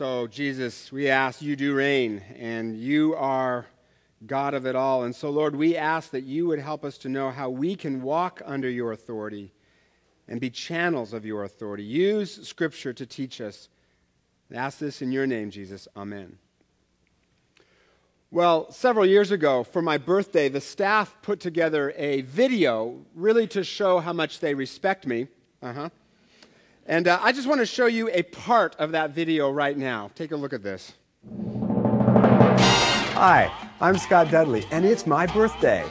So, Jesus, we ask you do reign, and you are God of it all. And so, Lord, we ask that you would help us to know how we can walk under your authority and be channels of your authority. Use Scripture to teach us. Ask this in your name, Jesus. Amen. Well, several years ago, for my birthday, the staff put together a video really to show how much they respect me. Uh-huh. And uh, I just want to show you a part of that video right now. Take a look at this. Hi, I'm Scott Dudley, and it's my birthday.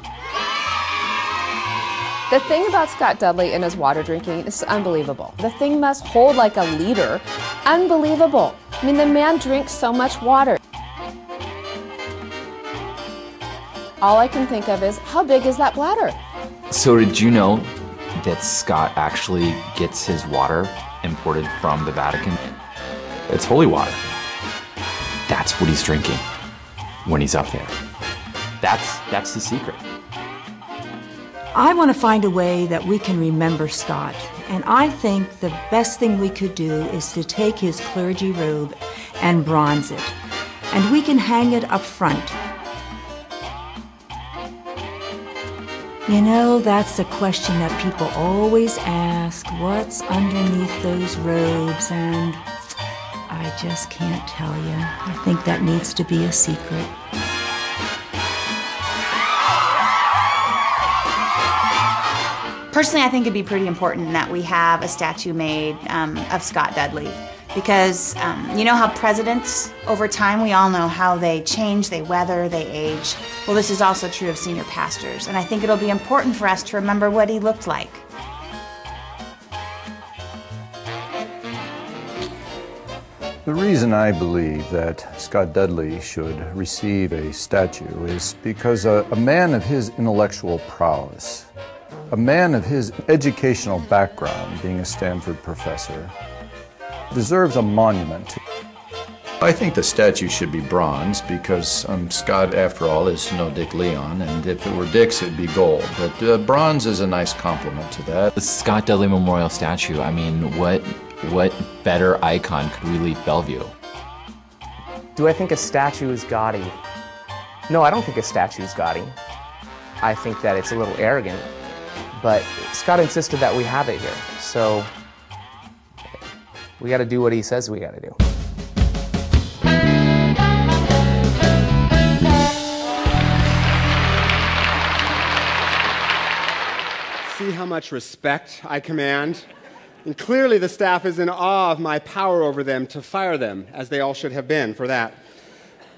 The thing about Scott Dudley and his water drinking is unbelievable. The thing must hold like a liter. Unbelievable. I mean, the man drinks so much water. all I can think of is how big is that bladder? So, did you know that Scott actually gets his water imported from the Vatican? It's holy water. That's what he's drinking when he's up there. That's, that's the secret. I want to find a way that we can remember Scott. And I think the best thing we could do is to take his clergy robe and bronze it. And we can hang it up front You know, that's the question that people always ask what's underneath those robes? And I just can't tell you. I think that needs to be a secret. Personally, I think it'd be pretty important that we have a statue made um, of Scott Dudley because um, you know how presidents over time we all know how they change they weather they age. Well this is also true of senior pastors and i think it'll be important for us to remember what he looked like. The reason I believe that Scott Dudley should receive a statue is because a, a man of his intellectual prowess, a man of his educational background, being a Stanford professor, deserves a monument. I think the statue should be bronze because um, Scott, after all, is no Dick Leon, and if it were Dick's, it'd be gold. But uh, bronze is a nice compliment to that. The Scott Dudley Memorial statue, I mean, what, what better icon could we leave Bellevue? Do I think a statue is gaudy? No, I don't think a statue is gaudy. I think that it's a little arrogant, but Scott insisted that we have it here, so we got to do what he says we got to do. See how much respect I command? And clearly, the staff is in awe of my power over them to fire them, as they all should have been for that.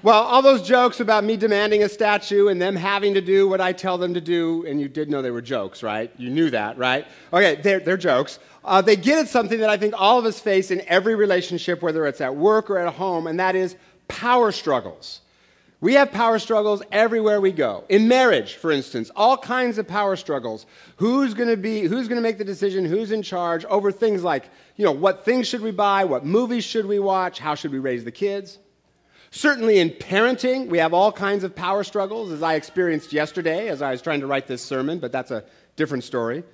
Well, all those jokes about me demanding a statue and them having to do what I tell them to do, and you did know they were jokes, right? You knew that, right? Okay, they're, they're jokes. Uh, they get at something that I think all of us face in every relationship, whether it's at work or at home, and that is power struggles. We have power struggles everywhere we go. In marriage, for instance, all kinds of power struggles. Who's going to be who's going to make the decision, who's in charge over things like, you know, what things should we buy, what movies should we watch, how should we raise the kids? Certainly in parenting, we have all kinds of power struggles, as I experienced yesterday as I was trying to write this sermon, but that's a different story.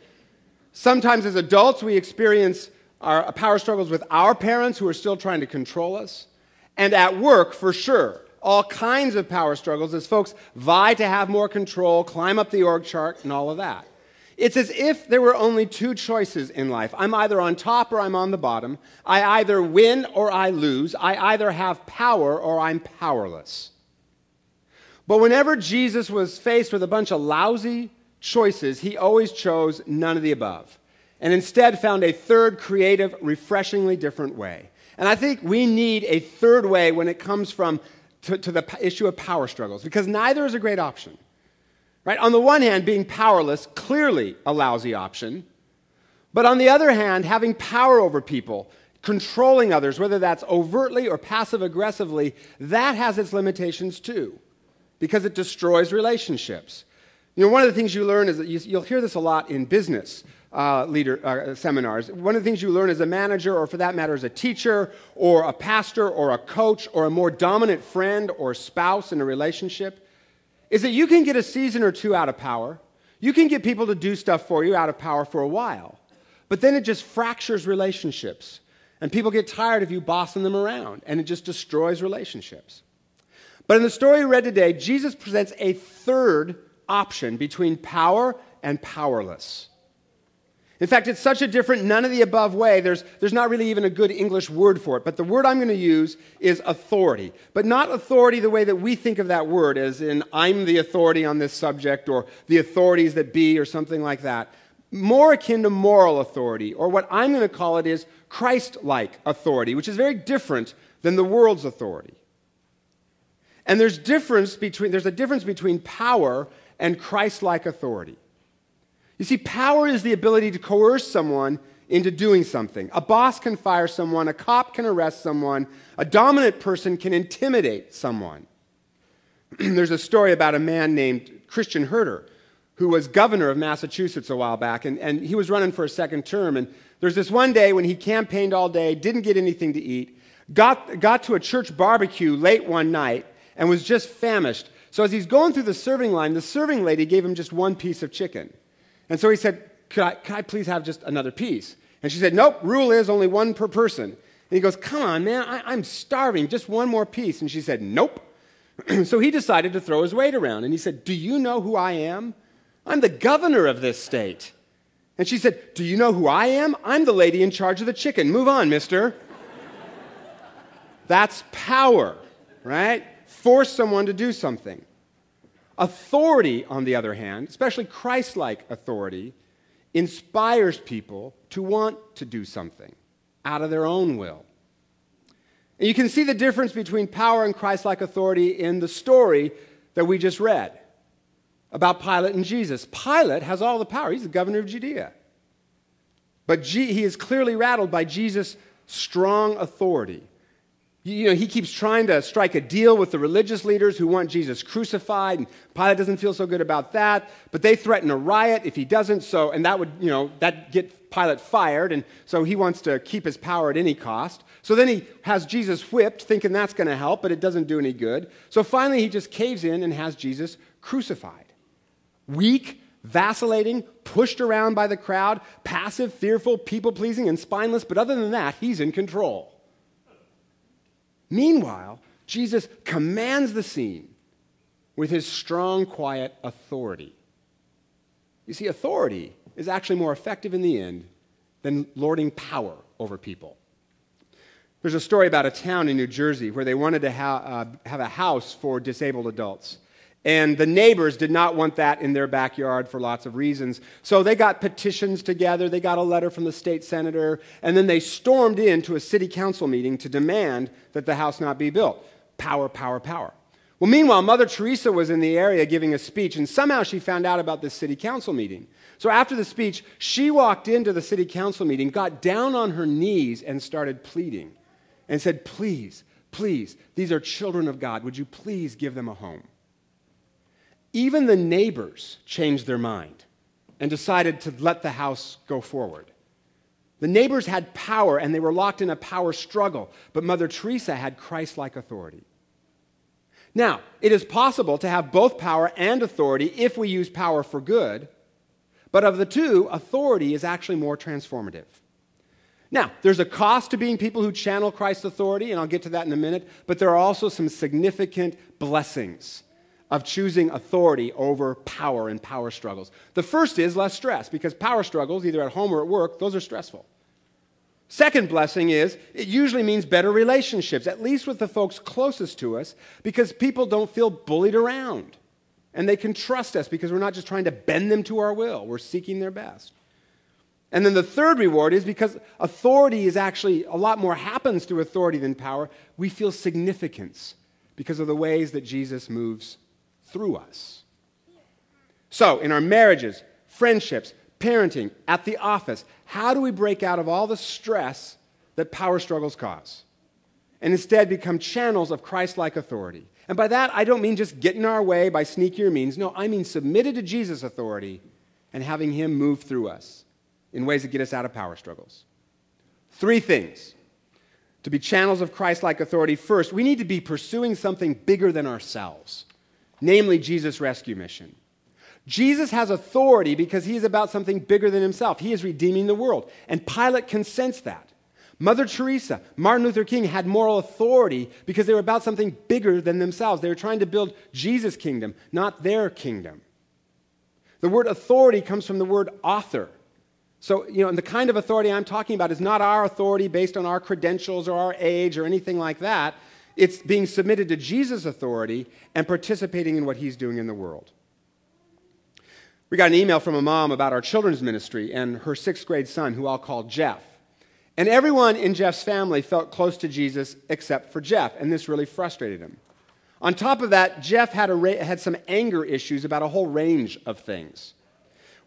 Sometimes as adults, we experience our uh, power struggles with our parents who are still trying to control us. And at work, for sure, all kinds of power struggles as folks vie to have more control, climb up the org chart, and all of that. It's as if there were only two choices in life. I'm either on top or I'm on the bottom. I either win or I lose. I either have power or I'm powerless. But whenever Jesus was faced with a bunch of lousy choices, he always chose none of the above and instead found a third creative, refreshingly different way. And I think we need a third way when it comes from to, to the issue of power struggles because neither is a great option. Right? On the one hand, being powerless, clearly a lousy option. But on the other hand, having power over people, controlling others, whether that's overtly or passive aggressively, that has its limitations too, because it destroys relationships. You know, one of the things you learn is that you, will hear this a lot in business uh, leader uh, seminars. One of the things you learn as a manager, or for that matter, as a teacher, or a pastor, or a coach, or a more dominant friend or spouse in a relationship, is that you can get a season or two out of power. You can get people to do stuff for you out of power for a while. But then it just fractures relationships. And people get tired of you bossing them around, and it just destroys relationships. But in the story we read today, Jesus presents a third option between power and powerless. In fact, it's such a different, none of the above way, there's, there's not really even a good English word for it. But the word I'm going to use is authority. But not authority the way that we think of that word, as in, I'm the authority on this subject, or the authorities that be, or something like that. More akin to moral authority, or what I'm going to call it is Christ like authority, which is very different than the world's authority. And there's, difference between, there's a difference between power and Christ like authority. You see, power is the ability to coerce someone into doing something. A boss can fire someone, a cop can arrest someone, a dominant person can intimidate someone. There's a story about a man named Christian Herter who was governor of Massachusetts a while back, and, and he was running for a second term. And there's this one day when he campaigned all day, didn't get anything to eat, got, got to a church barbecue late one night, and was just famished. So as he's going through the serving line, the serving lady gave him just one piece of chicken. And so he said, could I, could I please have just another piece? And she said, Nope, rule is only one per person. And he goes, Come on, man, I, am starving, just one more piece. And she said, Nope. so he decided to throw his weight around. And he said, Do you know who I am? I'm the governor of this state. And she said, Do you know who I am? I'm the lady in charge of the chicken. Move on, mister. That's power, right? Force someone to do something. Authority, on the other hand, especially Christ like authority, inspires people to want to do something out of their own will. And you can see the difference between power and Christ like authority in the story that we just read about Pilate and Jesus. Pilate has all the power, he's the governor of Judea. But G- he is clearly rattled by Jesus' strong authority you know, he keeps trying to strike a deal with the religious leaders who want Jesus crucified, and Pilate doesn't feel so good about that. But they threaten a riot if he doesn't. So, and that would, you know, that get Pilate fired, and so he wants to keep his power at any cost. So then he has Jesus whipped, thinking that's going to help, but it doesn't do any good. So finally, he just caves in and has Jesus crucified. Weak, vacillating, pushed around by the crowd, passive, fearful, people pleasing, and spineless. But other than that, he's in control. Meanwhile, Jesus commands the scene with his strong, quiet authority. You see, authority is actually more effective in the end than lording power over people. There's a story about a town in New Jersey where they wanted to ha- uh, have a house for disabled adults. And the neighbors did not want that in their backyard for lots of reasons. So they got petitions together, they got a letter from the state senator, and then they stormed into a city council meeting to demand that the house not be built. Power, power, power. Well, meanwhile, Mother Teresa was in the area giving a speech, and somehow she found out about this city council meeting. So after the speech, she walked into the city council meeting, got down on her knees, and started pleading and said, Please, please, these are children of God. Would you please give them a home? Even the neighbors changed their mind and decided to let the house go forward. The neighbors had power and they were locked in a power struggle, but Mother Teresa had Christ like authority. Now, it is possible to have both power and authority if we use power for good, but of the two, authority is actually more transformative. Now, there's a cost to being people who channel Christ's authority, and I'll get to that in a minute, but there are also some significant blessings of choosing authority over power and power struggles. The first is less stress because power struggles, either at home or at work, those are stressful. Second blessing is it usually means better relationships, at least with the folks closest to us, because people don't feel bullied around. And they can trust us because we're not just trying to bend them to our will, we're seeking their best. And then the third reward is because authority is actually a lot more happens through authority than power, we feel significance because of the ways that Jesus moves through us. So, in our marriages, friendships, parenting, at the office, how do we break out of all the stress that power struggles cause? And instead become channels of Christ like authority. And by that, I don't mean just getting our way by sneakier means. No, I mean submitted to Jesus' authority and having Him move through us in ways that get us out of power struggles. Three things to be channels of Christ like authority. First, we need to be pursuing something bigger than ourselves namely Jesus' rescue mission. Jesus has authority because he is about something bigger than himself. He is redeeming the world. And Pilate can sense that. Mother Teresa, Martin Luther King had moral authority because they were about something bigger than themselves. They were trying to build Jesus' kingdom, not their kingdom. The word authority comes from the word author. So, you know, and the kind of authority I'm talking about is not our authority based on our credentials or our age or anything like that. It's being submitted to Jesus' authority and participating in what he's doing in the world. We got an email from a mom about our children's ministry and her sixth grade son, who I'll call Jeff. And everyone in Jeff's family felt close to Jesus except for Jeff, and this really frustrated him. On top of that, Jeff had, a, had some anger issues about a whole range of things.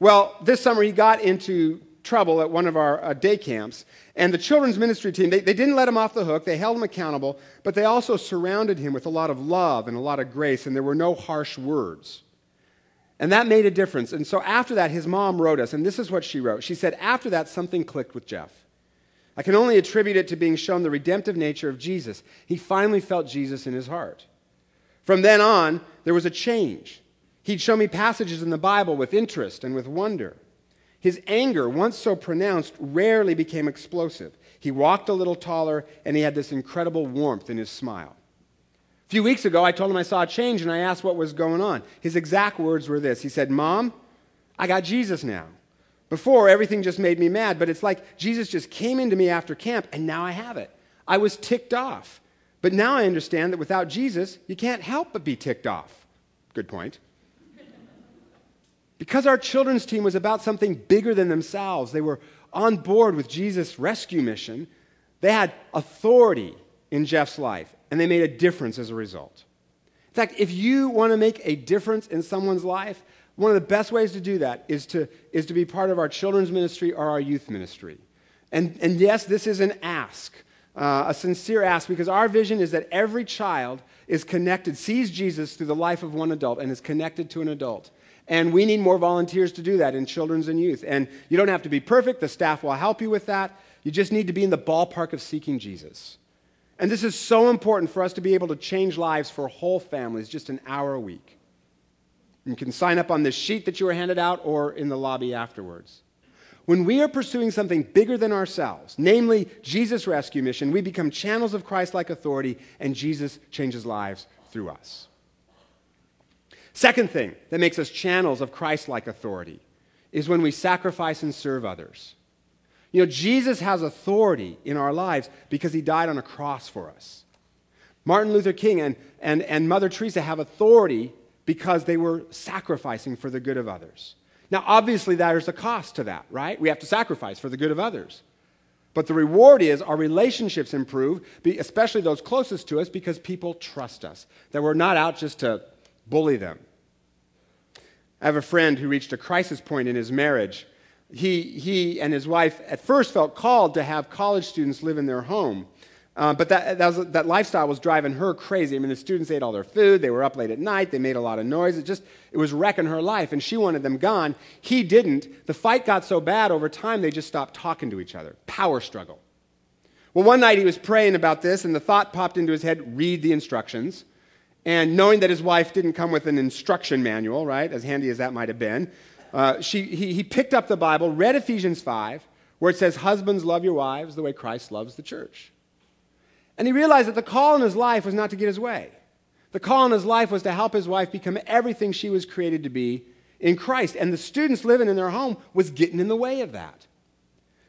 Well, this summer he got into trouble at one of our uh, day camps, and the children's ministry team, they, they didn't let him off the hook, they held him accountable, but they also surrounded him with a lot of love and a lot of grace, and there were no harsh words. And that made a difference. And so after that, his mom wrote us, and this is what she wrote. She said, After that, something clicked with Jeff. I can only attribute it to being shown the redemptive nature of Jesus. He finally felt Jesus in his heart. From then on, there was a change. He'd show me passages in the Bible with interest and with wonder. His anger, once so pronounced, rarely became explosive. He walked a little taller, and he had this incredible warmth in his smile. A few weeks ago, I told him I saw a change, and I asked what was going on. His exact words were this He said, Mom, I got Jesus now. Before, everything just made me mad, but it's like Jesus just came into me after camp, and now I have it. I was ticked off. But now I understand that without Jesus, you can't help but be ticked off. Good point. Because our children's team was about something bigger than themselves, they were on board with Jesus' rescue mission, they had authority in Jeff's life, and they made a difference as a result. In fact, if you want to make a difference in someone's life, one of the best ways to do that is to, is to be part of our children's ministry or our youth ministry. And, and yes, this is an ask, uh, a sincere ask, because our vision is that every child is connected, sees Jesus through the life of one adult, and is connected to an adult. And we need more volunteers to do that in children's and youth. And you don't have to be perfect, the staff will help you with that. You just need to be in the ballpark of seeking Jesus. And this is so important for us to be able to change lives for whole families just an hour a week. You can sign up on this sheet that you were handed out or in the lobby afterwards. When we are pursuing something bigger than ourselves, namely Jesus' rescue mission, we become channels of Christ like authority, and Jesus changes lives through us. Second thing that makes us channels of Christ like authority is when we sacrifice and serve others. You know, Jesus has authority in our lives because he died on a cross for us. Martin Luther King and, and, and Mother Teresa have authority because they were sacrificing for the good of others. Now, obviously, there's a cost to that, right? We have to sacrifice for the good of others. But the reward is our relationships improve, especially those closest to us, because people trust us. That we're not out just to bully them. I have a friend who reached a crisis point in his marriage. He, he and his wife at first felt called to have college students live in their home. Uh, but that, that, was, that, lifestyle was driving her crazy. I mean, the students ate all their food. They were up late at night. They made a lot of noise. It just, it was wrecking her life, and she wanted them gone. He didn't. The fight got so bad over time, they just stopped talking to each other. Power struggle. Well, one night he was praying about this, and the thought popped into his head read the instructions. And knowing that his wife didn't come with an instruction manual, right, as handy as that might have been, uh, she, he, he picked up the Bible, read Ephesians 5, where it says, Husbands, love your wives the way Christ loves the church. And he realized that the call in his life was not to get his way. The call in his life was to help his wife become everything she was created to be in Christ. And the students living in their home was getting in the way of that.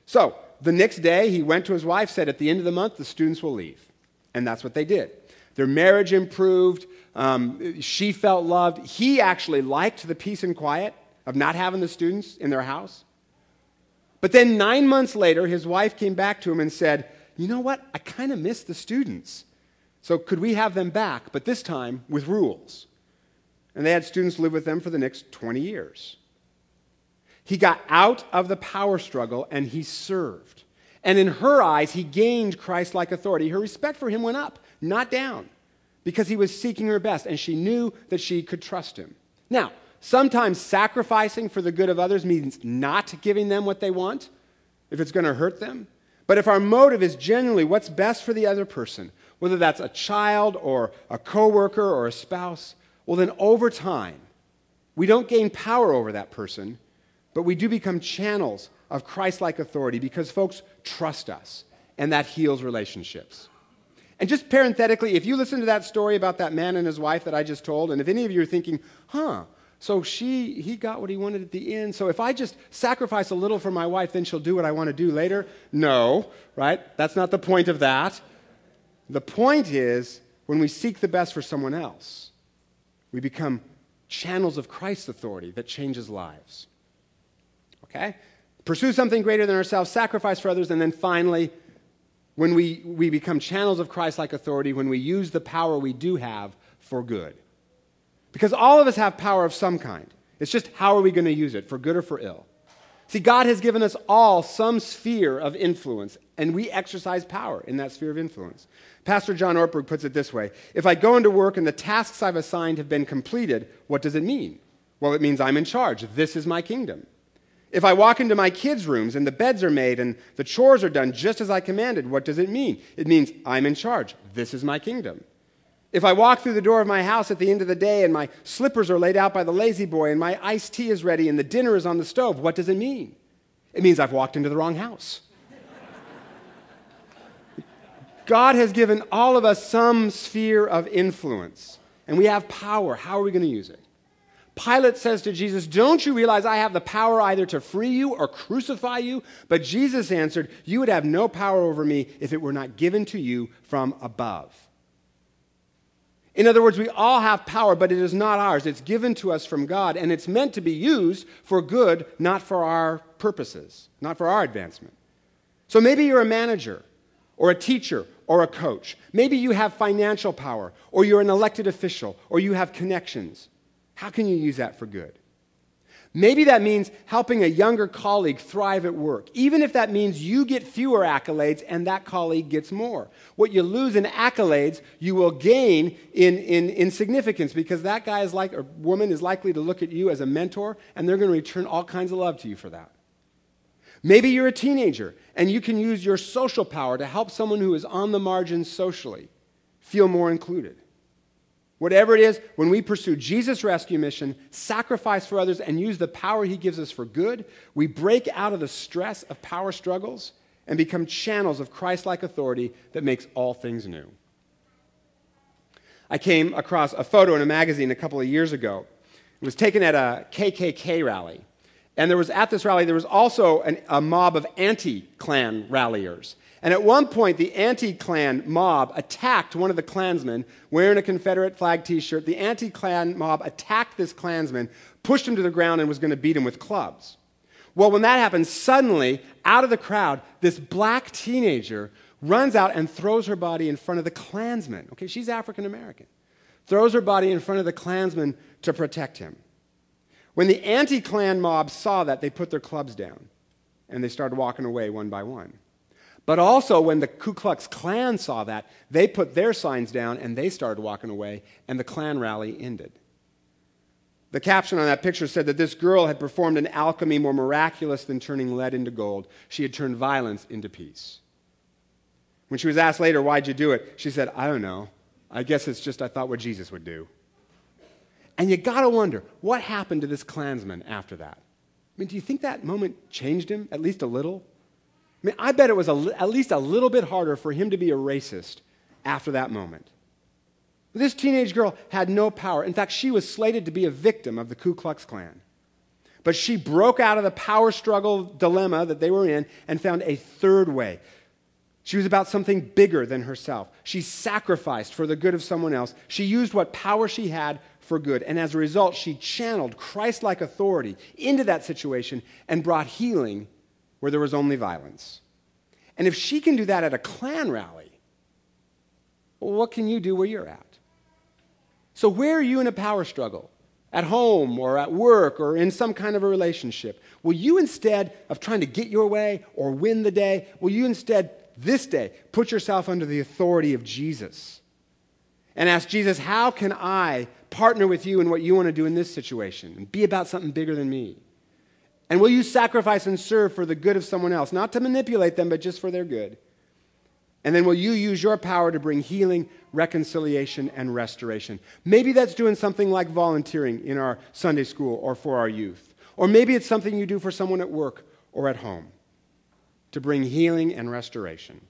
So the next day, he went to his wife, said, At the end of the month, the students will leave. And that's what they did. Their marriage improved. Um, she felt loved. He actually liked the peace and quiet of not having the students in their house. But then nine months later, his wife came back to him and said, You know what? I kind of miss the students. So could we have them back, but this time with rules? And they had students live with them for the next 20 years. He got out of the power struggle and he served. And in her eyes, he gained Christ like authority. Her respect for him went up not down, because he was seeking her best, and she knew that she could trust him. Now, sometimes sacrificing for the good of others means not giving them what they want if it's going to hurt them. But if our motive is genuinely what's best for the other person, whether that's a child or a coworker or a spouse, well, then over time, we don't gain power over that person, but we do become channels of Christ like authority because folks trust us and that heals relationships. And just parenthetically, if you listen to that story about that man and his wife that I just told, and if any of you are thinking, huh, so she he got what he wanted at the end. So if I just sacrifice a little for my wife, then she'll do what I want to do later. No, right? That's not the point of that. The point is when we seek the best for someone else, we become channels of Christ's authority that changes lives. Okay? Pursue something greater than ourselves, sacrifice for others, and then finally, when we, we become channels of Christ like authority, when we use the power we do have for good. Because all of us have power of some kind. It's just how are we going to use it, for good or for ill? See, God has given us all some sphere of influence, and we exercise power in that sphere of influence. Pastor John Ortberg puts it this way If I go into work and the tasks I've assigned have been completed, what does it mean? Well, it means I'm in charge. This is my kingdom. If I walk into my kids' rooms and the beds are made and the chores are done just as I commanded, what does it mean? It means I'm in charge. This is my kingdom. If I walk through the door of my house at the end of the day and my slippers are laid out by the lazy boy and my iced tea is ready and the dinner is on the stove, what does it mean? It means I've walked into the wrong house. God has given all of us some sphere of influence, and we have power. How are we going to use it? Pilate says to Jesus, Don't you realize I have the power either to free you or crucify you? But Jesus answered, You would have no power over me if it were not given to you from above. In other words, we all have power, but it is not ours. It's given to us from God, and it's meant to be used for good, not for our purposes, not for our advancement. So maybe you're a manager, or a teacher, or a coach. Maybe you have financial power, or you're an elected official, or you have connections. How can you use that for good? Maybe that means helping a younger colleague thrive at work, even if that means you get fewer accolades and that colleague gets more. What you lose in accolades, you will gain in, in, in significance because that guy is like, or woman is likely to look at you as a mentor and they're going to return all kinds of love to you for that. Maybe you're a teenager and you can use your social power to help someone who is on the margins socially feel more included. Whatever it is, when we pursue Jesus' rescue mission, sacrifice for others, and use the power he gives us for good, we break out of the stress of power struggles and become channels of Christ like authority that makes all things new. I came across a photo in a magazine a couple of years ago. It was taken at a KKK rally. And there was at this rally, there was also an, a mob of anti Klan ralliers. And at one point, the anti Klan mob attacked one of the Klansmen wearing a Confederate flag t shirt. The anti Klan mob attacked this Klansman, pushed him to the ground, and was going to beat him with clubs. Well, when that happened, suddenly, out of the crowd, this black teenager runs out and throws her body in front of the Klansman. Okay, she's African American. Throws her body in front of the Klansman to protect him. When the anti Klan mob saw that, they put their clubs down and they started walking away one by one. But also, when the Ku Klux Klan saw that, they put their signs down and they started walking away, and the Klan rally ended. The caption on that picture said that this girl had performed an alchemy more miraculous than turning lead into gold. She had turned violence into peace. When she was asked later, Why'd you do it? She said, I don't know. I guess it's just I thought what Jesus would do. And you got to wonder, what happened to this Klansman after that? I mean, do you think that moment changed him at least a little? I mean, I bet it was a, at least a little bit harder for him to be a racist after that moment. This teenage girl had no power. In fact, she was slated to be a victim of the Ku Klux Klan. But she broke out of the power struggle dilemma that they were in and found a third way. She was about something bigger than herself. She sacrificed for the good of someone else. She used what power she had for good. And as a result, she channeled Christ like authority into that situation and brought healing where there was only violence. And if she can do that at a Klan rally, well, what can you do where you're at? So, where are you in a power struggle? At home or at work or in some kind of a relationship? Will you instead of trying to get your way or win the day, will you instead this day put yourself under the authority of Jesus? And ask Jesus, how can I partner with you in what you want to do in this situation and be about something bigger than me? And will you sacrifice and serve for the good of someone else? Not to manipulate them, but just for their good. And then will you use your power to bring healing, reconciliation, and restoration? Maybe that's doing something like volunteering in our Sunday school or for our youth. Or maybe it's something you do for someone at work or at home to bring healing and restoration.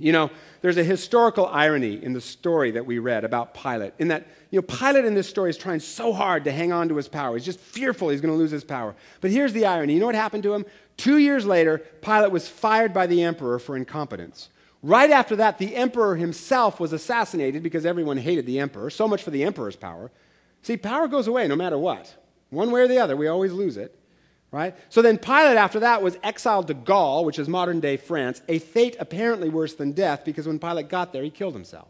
You know, there's a historical irony in the story that we read about Pilate, in that, you know, Pilate in this story is trying so hard to hang on to his power. He's just fearful he's going to lose his power. But here's the irony. You know what happened to him? Two years later, Pilate was fired by the emperor for incompetence. Right after that, the emperor himself was assassinated because everyone hated the emperor. So much for the emperor's power. See, power goes away no matter what. One way or the other, we always lose it right? So then Pilate, after that, was exiled to Gaul, which is modern day France, a fate apparently worse than death because when Pilate got there, he killed himself.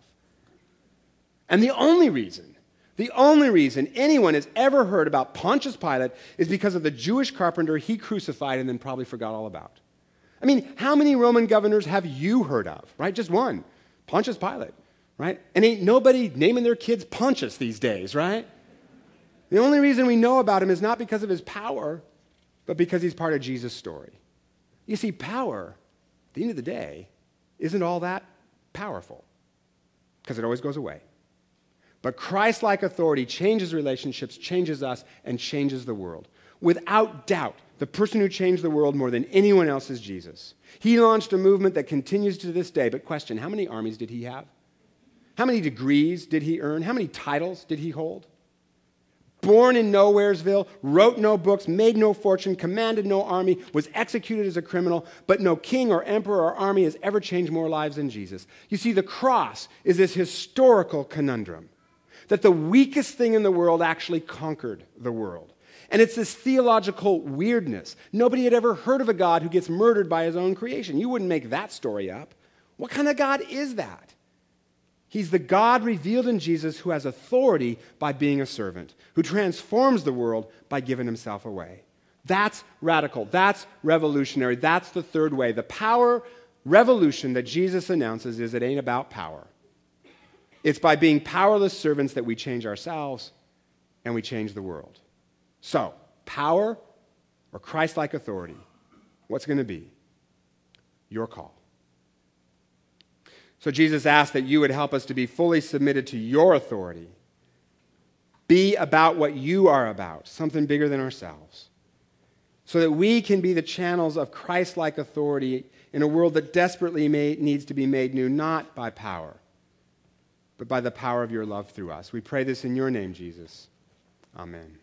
And the only reason, the only reason anyone has ever heard about Pontius Pilate is because of the Jewish carpenter he crucified and then probably forgot all about. I mean, how many Roman governors have you heard of, right? Just one Pontius Pilate, right? And ain't nobody naming their kids Pontius these days, right? The only reason we know about him is not because of his power, but because he's part of Jesus' story. You see, power, at the end of the day, isn't all that powerful because it always goes away. But Christ like authority changes relationships, changes us, and changes the world. Without doubt, the person who changed the world more than anyone else is Jesus. He launched a movement that continues to this day. But, question how many armies did he have? How many degrees did he earn? How many titles did he hold? Born in Nowheresville, wrote no books, made no fortune, commanded no army, was executed as a criminal, but no king or emperor or army has ever changed more lives than Jesus. You see, the cross is this historical conundrum that the weakest thing in the world actually conquered the world. And it's this theological weirdness. Nobody had ever heard of a God who gets murdered by his own creation. You wouldn't make that story up. What kind of God is that? He's the God revealed in Jesus who has authority by being a servant, who transforms the world by giving himself away. That's radical. That's revolutionary. That's the third way. The power revolution that Jesus announces is it ain't about power. It's by being powerless servants that we change ourselves and we change the world. So, power or Christ like authority, what's going to be? Your call. So Jesus asked that you would help us to be fully submitted to your authority. Be about what you are about, something bigger than ourselves. So that we can be the channels of Christ like authority in a world that desperately may, needs to be made new, not by power, but by the power of your love through us. We pray this in your name, Jesus. Amen.